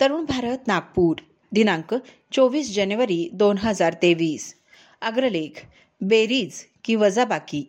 तरुण भारत नागपूर दिनांक चोवीस जानेवारी दोन हजार तेवीस. अग्रलेख बेरीज की वजाबाकी.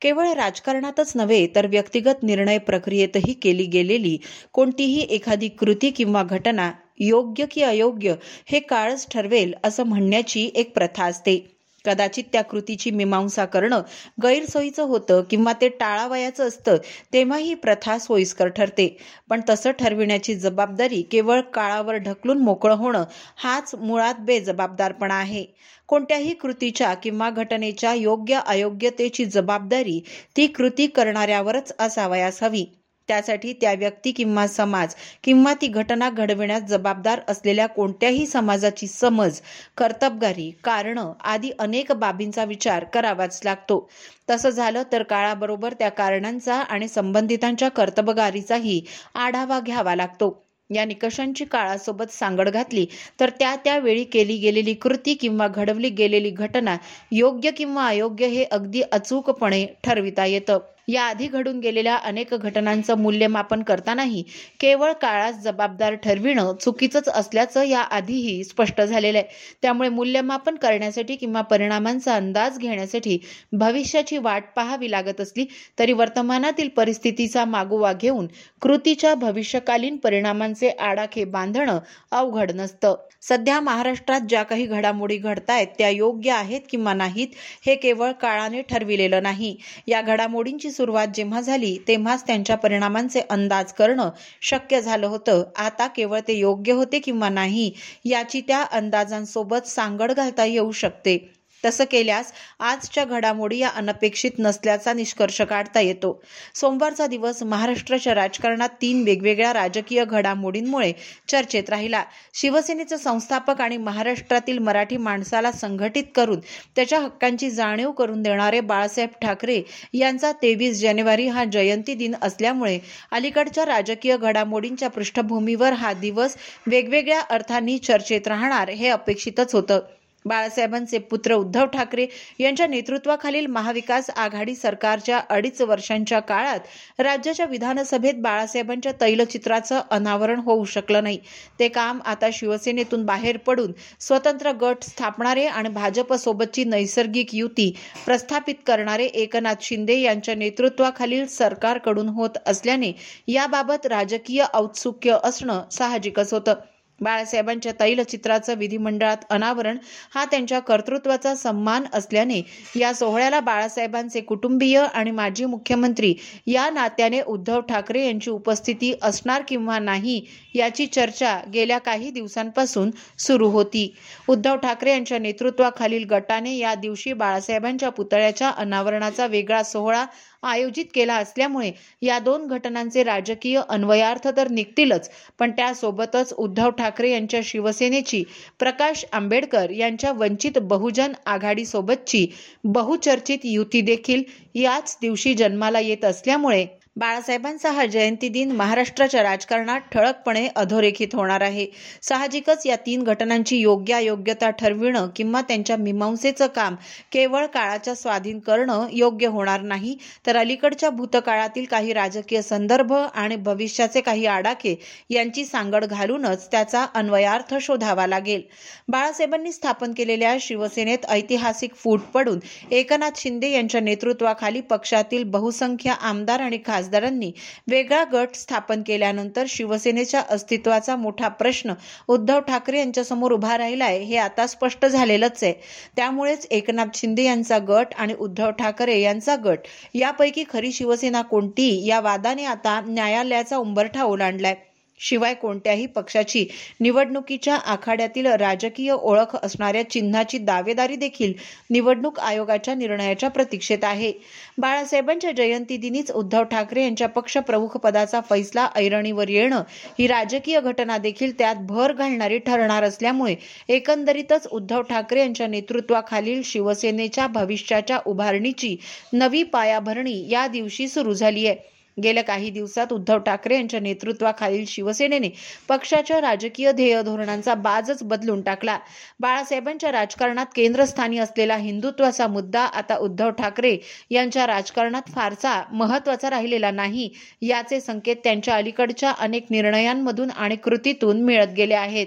केवळ राजकारणातच नव्हे तर व्यक्तिगत निर्णय प्रक्रियेतही केली गेलेली कोणतीही एखादी कृती किंवा घटना योग्य की अयोग्य हे काळच ठरवेल असं म्हणण्याची एक प्रथा असते. कदाचित त्या कृतीची मीमांसा करणं गैरसोयीचं होतं किंवा ते टाळावयाचं असतं तेव्हा ही प्रथा सोयीस्कर ठरते. पण तसं ठरविण्याची जबाबदारी केवळ काळावर ढकलून मोकळं होणं हाच मुळात बेजबाबदारपणा आहे. कोणत्याही कृतीच्या किंवा घटनेच्या योग्य अयोग्यतेची जबाबदारी ती कृती करणाऱ्यावरच असावयास हवी. त्यासाठी त्या व्यक्ती किंवा समाज किंवा ती घटना घडविण्यास जबाबदार असलेल्या कोणत्याही समाजाची समज कर्तबगारी कारणं आदी अनेक बाबींचा विचार करावाच लागतो. तसं झालं तर काळाबरोबर त्या कारणांचा आणि संबंधितांच्या कर्तबगारीचाही आढावा घ्यावा लागतो. या निकषांची काळासोबत सांगड घातली तर त्या त्यावेळी केली गेलेली कृती किंवा घडवली गेलेली घटना योग्य किंवा अयोग्य हे अगदी अचूकपणे ठरविता येतं. याआधी घडून गेलेल्या अनेक घटनांचं मूल्यमापन करतानाही केवळ काळास जबाबदार ठरविणं चुकीचंच असल्याचं या आधीही स्पष्ट झालेलं आहे. त्यामुळे मूल्यमापन करण्यासाठी किंवा परिणामांचा अंदाज घेण्यासाठी भविष्याची वाट पाहावी लागत असली तरी वर्तमानातील परिस्थितीचा मागोवा घेऊन कृतीच्या भविष्यकालीन परिणामांचे आडाखे बांधणं अवघड नसतं. सध्या महाराष्ट्रात ज्या काही घडामोडी घडतायत त्या योग्य आहेत किंवा नाहीत हे केवळ काळाने ठरविलेलं नाही. या घडामोडींची सुरुवात जेव्हा झाली तेव्हाच त्यांच्या परिणामांचे अंदाज करणं शक्य झालं होतं. आता केवळ ते योग्य होते किंवा नाही याची त्या अंदाजांसोबत सांगड घालता येऊ शकते. तसं केल्यास आजच्या घडामोडी या अनपेक्षित नसल्याचा निष्कर्ष काढता येतो. सोमवारचा दिवस महाराष्ट्राच्या राजकारणात तीन वेगवेगळ्या राजकीय घडामोडींमुळे चर्चेत राहिला. शिवसेनेचे संस्थापक आणि महाराष्ट्रातील मराठी माणसाला संघटित करून त्याच्या हक्कांची जाणीव करून देणारे बाळासाहेब ठाकरे यांचा तेवीस जानेवारी हा जयंती दिन असल्यामुळे अलीकडच्या राजकीय घडामोडींच्या पृष्ठभूमीवर हा दिवस वेगवेगळ्या अर्थांनी चर्चेत राहणार हे अपेक्षितच होतं. बाळासाहेबांचे पुत्र उद्धव ठाकरे यांच्या नेतृत्वाखालील महाविकास आघाडी सरकारच्या अडीच वर्षांच्या काळात राज्याच्या विधानसभेत बाळासाहेबांच्या तैलचित्राचं अनावरण होऊ शकलं नाही. ते काम आता शिवसेनेतून बाहेर पडून स्वतंत्र गट स्थापणारे आणि भाजपसोबतची नैसर्गिक युती प्रस्थापित करणारे एकनाथ शिंदे यांच्या नेतृत्वाखालील सरकारकडून होत असल्याने याबाबत राजकीय औत्सुक्य असणं साहजिकच होतं. बाळासाहेबांच्या तैलचित्राचं विधिमंडळात अनावरण हा त्यांच्या कर्तृत्वाचा सन्मान असल्याने या सोहळ्याला बाळासाहेबांचे कुटुंबीय आणि माजी मुख्यमंत्री या नात्याने उद्धव ठाकरे यांची उपस्थिती असणार किंवा नाही याची चर्चा गेल्या काही दिवसांपासून सुरू होती. उद्धव ठाकरे यांच्या नेतृत्वाखालील गटाने या दिवशी बाळासाहेबांच्या पुतळ्याच्या अनावरणाचा वेगळा सोहळा आयोजित केला असल्यामुळे या दोन घटनांचे राजकीय अन्वयार्थ तर निघतीलच पण त्यासोबतच उद्धव ठाकरे यांच्या शिवसेनेची प्रकाश आंबेडकर यांच्या वंचित बहुजन आघाडीसोबतची बहुचर्चित युती देखील याच दिवशी जन्माला येत असल्यामुळे बाळासाहेबांचा हा जयंती दिन महाराष्ट्राच्या राजकारणात ठळकपणे अधोरेखित होणार आहे. साहजिकच या तीन घटनांची योग्य अयोग्यता ठरविणं किंवा त्यांच्या मीमांसेचं काम केवळ काळाच्या स्वाधीन करणं योग्य होणार नाही तर अलीकडच्या भूतकाळातील काही राजकीय संदर्भ आणि भविष्याचे काही आडाखे यांची सांगड घालूनच त्याचा अन्वयार्थ शोधावा लागेल. बाळासाहेबांनी स्थापन केलेल्या शिवसेनेत ऐतिहासिक फूट पडून एकनाथ शिंदे यांच्या नेतृत्वाखाली पक्षातील बहुसंख्य आमदार आणि खासदारांनी वेगळा गट स्थापन केल्यानंतर शिवसेनेच्या अस्तित्वाचा मोठा प्रश्न उद्धव ठाकरे यांच्यासमोर उभा राहिलाय हे आता स्पष्ट झालेलंच आहे. त्यामुळेच एकनाथ शिंदे यांचा गट आणि उद्धव ठाकरे यांचा गट यापैकी खरी शिवसेना कोणती या वादाने आता न्यायालयाचा उंबरठा ओलांडलाय. शिवाय कोणत्याही पक्षाची निवडणुकीच्या आखाड्यातील राजकीय ओळख असणाऱ्या चिन्हाची दावेदारी देखील निवडणूक आयोगाच्या निर्णयाच्या प्रतीक्षेत आहे. बाळासाहेबांच्या जयंती दिनीच उद्धव ठाकरे यांच्या पक्षप्रमुख पदाचा फैसला ऐरणीवर येणं ही राजकीय घटना देखील त्यात भर घालणारी ठरणार असल्यामुळे एकंदरीतच उद्धव ठाकरे यांच्या नेतृत्वाखालील शिवसेनेच्या भविष्याच्या उभारणीची नवी पायाभरणी या दिवशी सुरू झाली आहे गेल्या काही दिवसात उद्धव ठाकरे यांच्या नेतृत्वाखालील शिवसेनेने पक्षाच्या राजकीय ध्येय धोरणांचा बाजच बदलून टाकला. बाळासाहेबांच्या राजकारणात केंद्रस्थानी असलेला हिंदुत्वाचा मुद्दा आता उद्धव ठाकरे यांच्या राजकारणात फारसा महत्त्वाचा राहिलेला नाही याचे संकेत त्यांच्या अलीकडच्या अनेक निर्णयांमधून आणि कृतीतून मिळत गेले आहेत.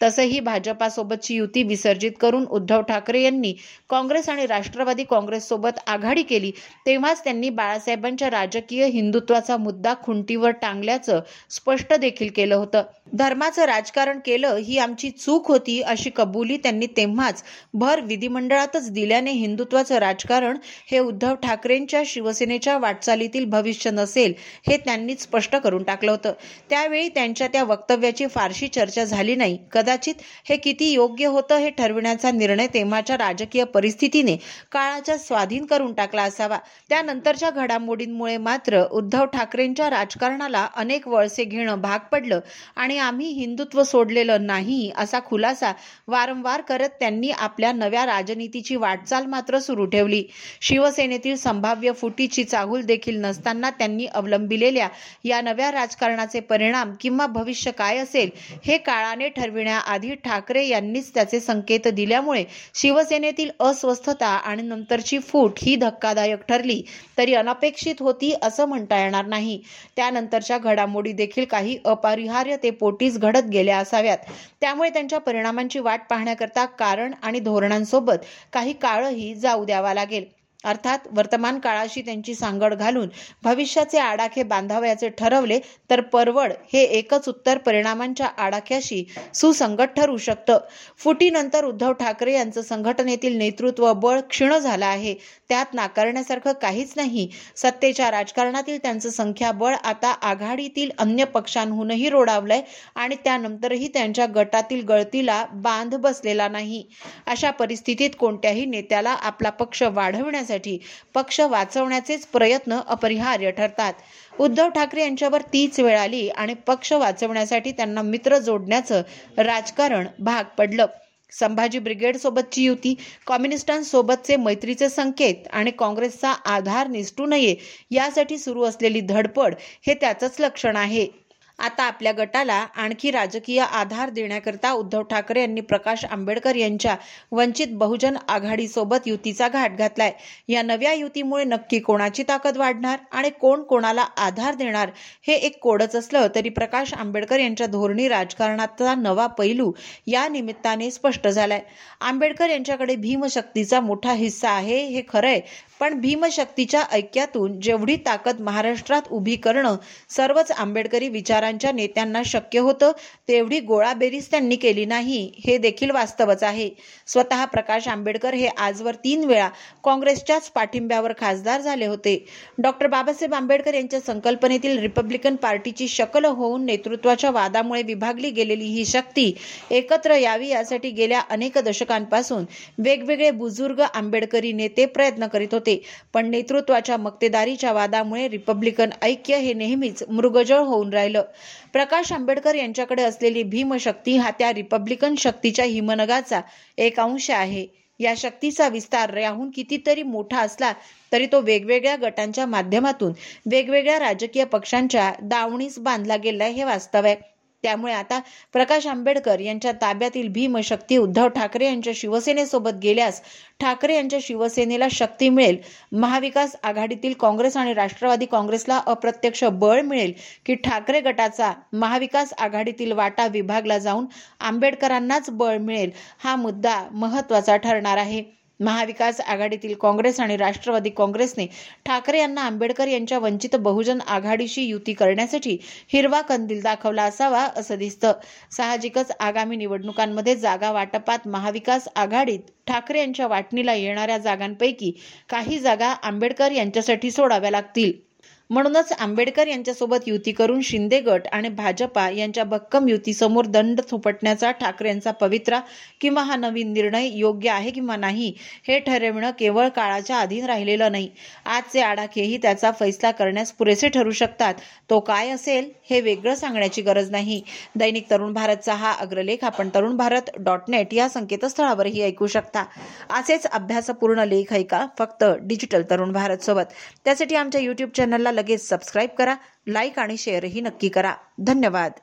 तसंही भाजपासोबतची युती विसर्जित करून उद्धव ठाकरे यांनी काँग्रेस आणि राष्ट्रवादी काँग्रेससोबत आघाडी केली. तेव्हाच त्यांनी बाळासाहेबांच्या राजकीय हिंदुत्वाचा मुद्दा खुंटीवर टांगल्याचं स्पष्ट देखील केलं होतं. धर्माचं राजकारण केलं ही आमची चूक होती अशी कबुली त्यांनी तेव्हाच भर विधिमंडळातच दिल्याने हिंदुत्वाचं राजकारण हे उद्धव ठाकरेंच्या शिवसेनेच्या वाटचालीतील भविष्य नसेल हे त्यांनीच स्पष्ट करून टाकलं होतं. त्यावेळी त्यांच्या त्या वक्तव्याची फारशी चर्चा झाली नाही. कदाचित हे किती योग्य होतं हे ठरविण्याचा निर्णय तेव्हाच्या राजकीय परिस्थितीने काळाच्या स्वाधीन करून टाकला असावा. त्यानंतरच्या घडामोडींमुळे मात्र उद्धव ठाकरेंच्या राजकारणाला अनेक वळसे घेणं भाग पडलं आणि आम्ही हिंदुत्व सोडलेलं नाही असा खुलासा वारंवार करत त्यांनी आपल्या नव्या राजनीतीची वाटचाल मात्र सुरू ठेवली. शिवसेनेतील संभाव्य फुटीची चाहूल देखील नसताना त्यांनी अवलंबिलेल्या या नव्या राजकारणाचे परिणाम किंवा भविष्य काय असेल हे काळाने ठरविण्या ठरविण्याआधी ठाकरे यांनीच त्याचे संकेत दिल्यामुळे शिवसेनेतील अस्वस्थता आणि नंतरची फूट ही धक्कादायक ठरली तरी अनपेक्षित होती असं म्हणता येणार नाही. त्यानंतरच्या घडामोडी देखील काही अपरिहार्य ते पोटीस घडत गेल्या असाव्यात. त्यामुळे त्यांच्या परिणामांची वाट पाहण्याकरता कारण आणि धोरणांसोबत काही काळही जाऊ द्यावा लागेल. अर्थात वर्तमान काळाशी त्यांची सांगड घालून भविष्याचे आडाखे बांधावयाचे ठरवले तर परवड हे एकच उत्तर परिणामांच्या आडाख्याशी सुसंगत ठरू शकतं. फुटीनंतर उद्धव ठाकरे यांचं संघटनेतील नेतृत्व बळ क्षीण झालं आहे. त्यात नाकारण्यासारखं काहीच नाही. सत्तेच्या राजकारणातील त्यांचं संख्याबळ आता आघाडीतील अन्य पक्षांहूनही रोडावलंय आणि त्यानंतरही त्यांच्या गटातील गळतीला बांध बसलेला नाही. अशा परिस्थितीत कोणत्याही नेत्याला आपला पक्ष वाढवण्यासाठी पक्ष वाचवण्याचेच प्रयत्न अपरिहार्य ठरतात. उद्धव ठाकरे यांच्यावर तीच वेळ आली आणि पक्ष वाचवण्यासाठी त्यांना मित्र जोडण्याचं राजकारण भाग पडलं. संभाजी ब्रिगेड सोबतची युती कम्युनिस्टांसोबतचे मैत्रीचे संकेत आणि काँग्रेसचा आधार निसटू नये यासाठी सुरू असलेली धडपड हे त्याचंच लक्षण आहे. आता आपल्या गटाला आणखी राजकीय आधार देण्याकरता उद्धव ठाकरे यांनी प्रकाश आंबेडकर यांच्या वंचित बहुजन आघाडीसोबत युतीचा घाट घातलाय. या नव्या युतीमुळे नक्की कोणाची ताकद वाढणार आणि कोण कोणाला आधार देणार हे एक कोडच असलं तरी प्रकाश आंबेडकर यांच्या धोरणी राजकारणाचा नवा पैलू या निमित्ताने स्पष्ट झालाय. आंबेडकर यांच्याकडे भीमशक्तीचा मोठा हिस्सा आहे हे खरंय पण भीमशक्तीच्या ऐक्यातून जेवढी ताकद महाराष्ट्रात उभी करणं सर्वच आंबेडकरी विचारांच्या नेत्यांना शक्य होतं तेवढी गोळाबेरीज त्यांनी केली नाही हे देखील वास्तवच आहे. स्वतः प्रकाश आंबेडकर हे आजवर तीन वेळा काँग्रेसच्याच पाठिंब्यावर खासदार झाले होते. डॉक्टर बाबासाहेब आंबेडकर यांच्या संकल्पनेतील रिपब्लिकन पार्टीची शकल होऊन नेतृत्वाच्या वादामुळे विभागली गेलेली ही शक्ती एकत्र यावी यासाठी गेल्या अनेक दशकांपासून वेगवेगळे बुजुर्ग आंबेडकरी नेते प्रयत्न करीत होते. होते. पण नेतृत्वाच्या मक्तेदारीच्या वादामुळे रिपब्लिकन ऐक्य हे नेहमीच मृगजळ होऊन राहिलं. प्रकाश आंबेडकर यांच्याकडे असलेली भीमशक्ती हा त्या रिपब्लिकन शक्तीच्या हिमनगाचा एक अंश आहे. या शक्तीचा विस्तार याहून कितीतरी मोठा असला तरी तो वेगवेगळ्या गटांच्या माध्यमातून वेगवेगळ्या राजकीय पक्षांच्या दावणीस बांधला गेलाय हे वास्तव आहे. त्यामुळे आता प्रकाश आंबेडकर यांच्या ताब्यातील भीम शक्ती उद्धव ठाकरे यांच्या शिवसेनेसोबत गेल्यास ठाकरे यांच्या शिवसेनेला शक्ती मिळेल. महाविकास आघाडीतील काँग्रेस आणि राष्ट्रवादी काँग्रेसला अप्रत्यक्ष बळ मिळेल की ठाकरे गटाचा महाविकास आघाडीतील वाटा विभागला जाऊन आंबेडकरांनाच बळ मिळेल हा मुद्दा महत्त्वाचा ठरणार आहे. महाविकास आघाडीतील काँग्रेस आणि राष्ट्रवादी काँग्रेसने ठाकरे यांना आंबेडकर यांच्या वंचित बहुजन आघाडीशी युती करण्यासाठी हिरवा कंदील दाखवला असावा असं दिसतं. साहजिकच आगामी निवडणुकांमध्ये जागा वाटपात महाविकास आघाडीत ठाकरे यांच्या वाटणीला येणाऱ्या जागांपैकी काही जागा आंबेडकर यांच्यासाठी सोडाव्या लागतील. म्हणूनच आंबेडकर यांच्यासोबत युती करून शिंदे गट आणि भाजपा यांच्या भक्कम युतीसमोर दंड थोपटण्याचा ठाकरेंचा पवित्रा किंवा हा नवीन निर्णय योग्य आहे किंवा नाही हे ठरविणं केवळ काळाच्या अधीन राहिलेलं नाही. आजचे आडाखेही त्याचा फैसला करण्यास पुरेसे ठरू शकतात. तो काय असेल हे वेगळं सांगण्याची गरज नाही. दैनिक तरुण भारतचा हा अग्रलेख आपण तरुण भारत डॉट नेट या संकेतस्थळावरही ऐकू शकता. असेच अभ्यासपूर्ण लेख ऐका फक्त डिजिटल तरुण भारत सोबत. त्यासाठी आमच्या युट्यूब चॅनलला लगेच सबस्क्राईब करा लाईक आणि शेअरही नक्की करा. धन्यवाद.